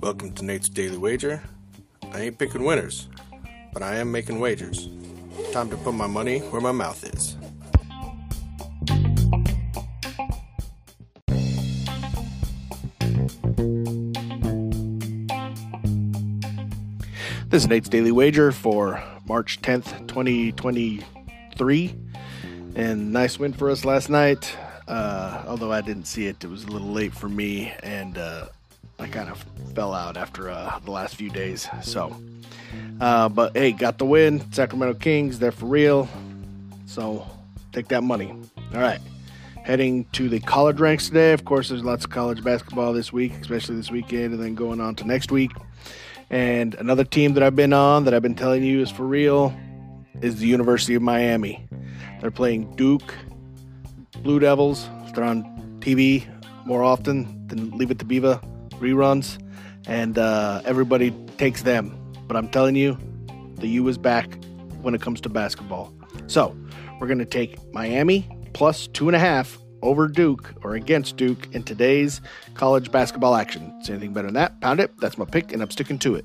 Welcome to Nate's Daily Wager. I ain't picking winners, but I am making wagers. Time to put my money where my mouth is. This is Nate's Daily Wager for March 10th, 2023. And nice win for us last night. Uh, although I didn't see it, it was a little late for me, and uh, I kind of fell out after uh, the last few days. So, uh, but hey, got the win. Sacramento Kings, they're for real. So, take that money. All right. Heading to the college ranks today. Of course, there's lots of college basketball this week, especially this weekend, and then going on to next week. And another team that I've been on that I've been telling you is for real is the University of Miami. They're playing Duke Blue Devils. They're on TV more often than Leave It to Beaver reruns, and uh, everybody takes them. But I'm telling you, the U is back when it comes to basketball. So we're going to take Miami plus two and a half over Duke or against Duke in today's college basketball action. See anything better than that? Pound it. That's my pick, and I'm sticking to it.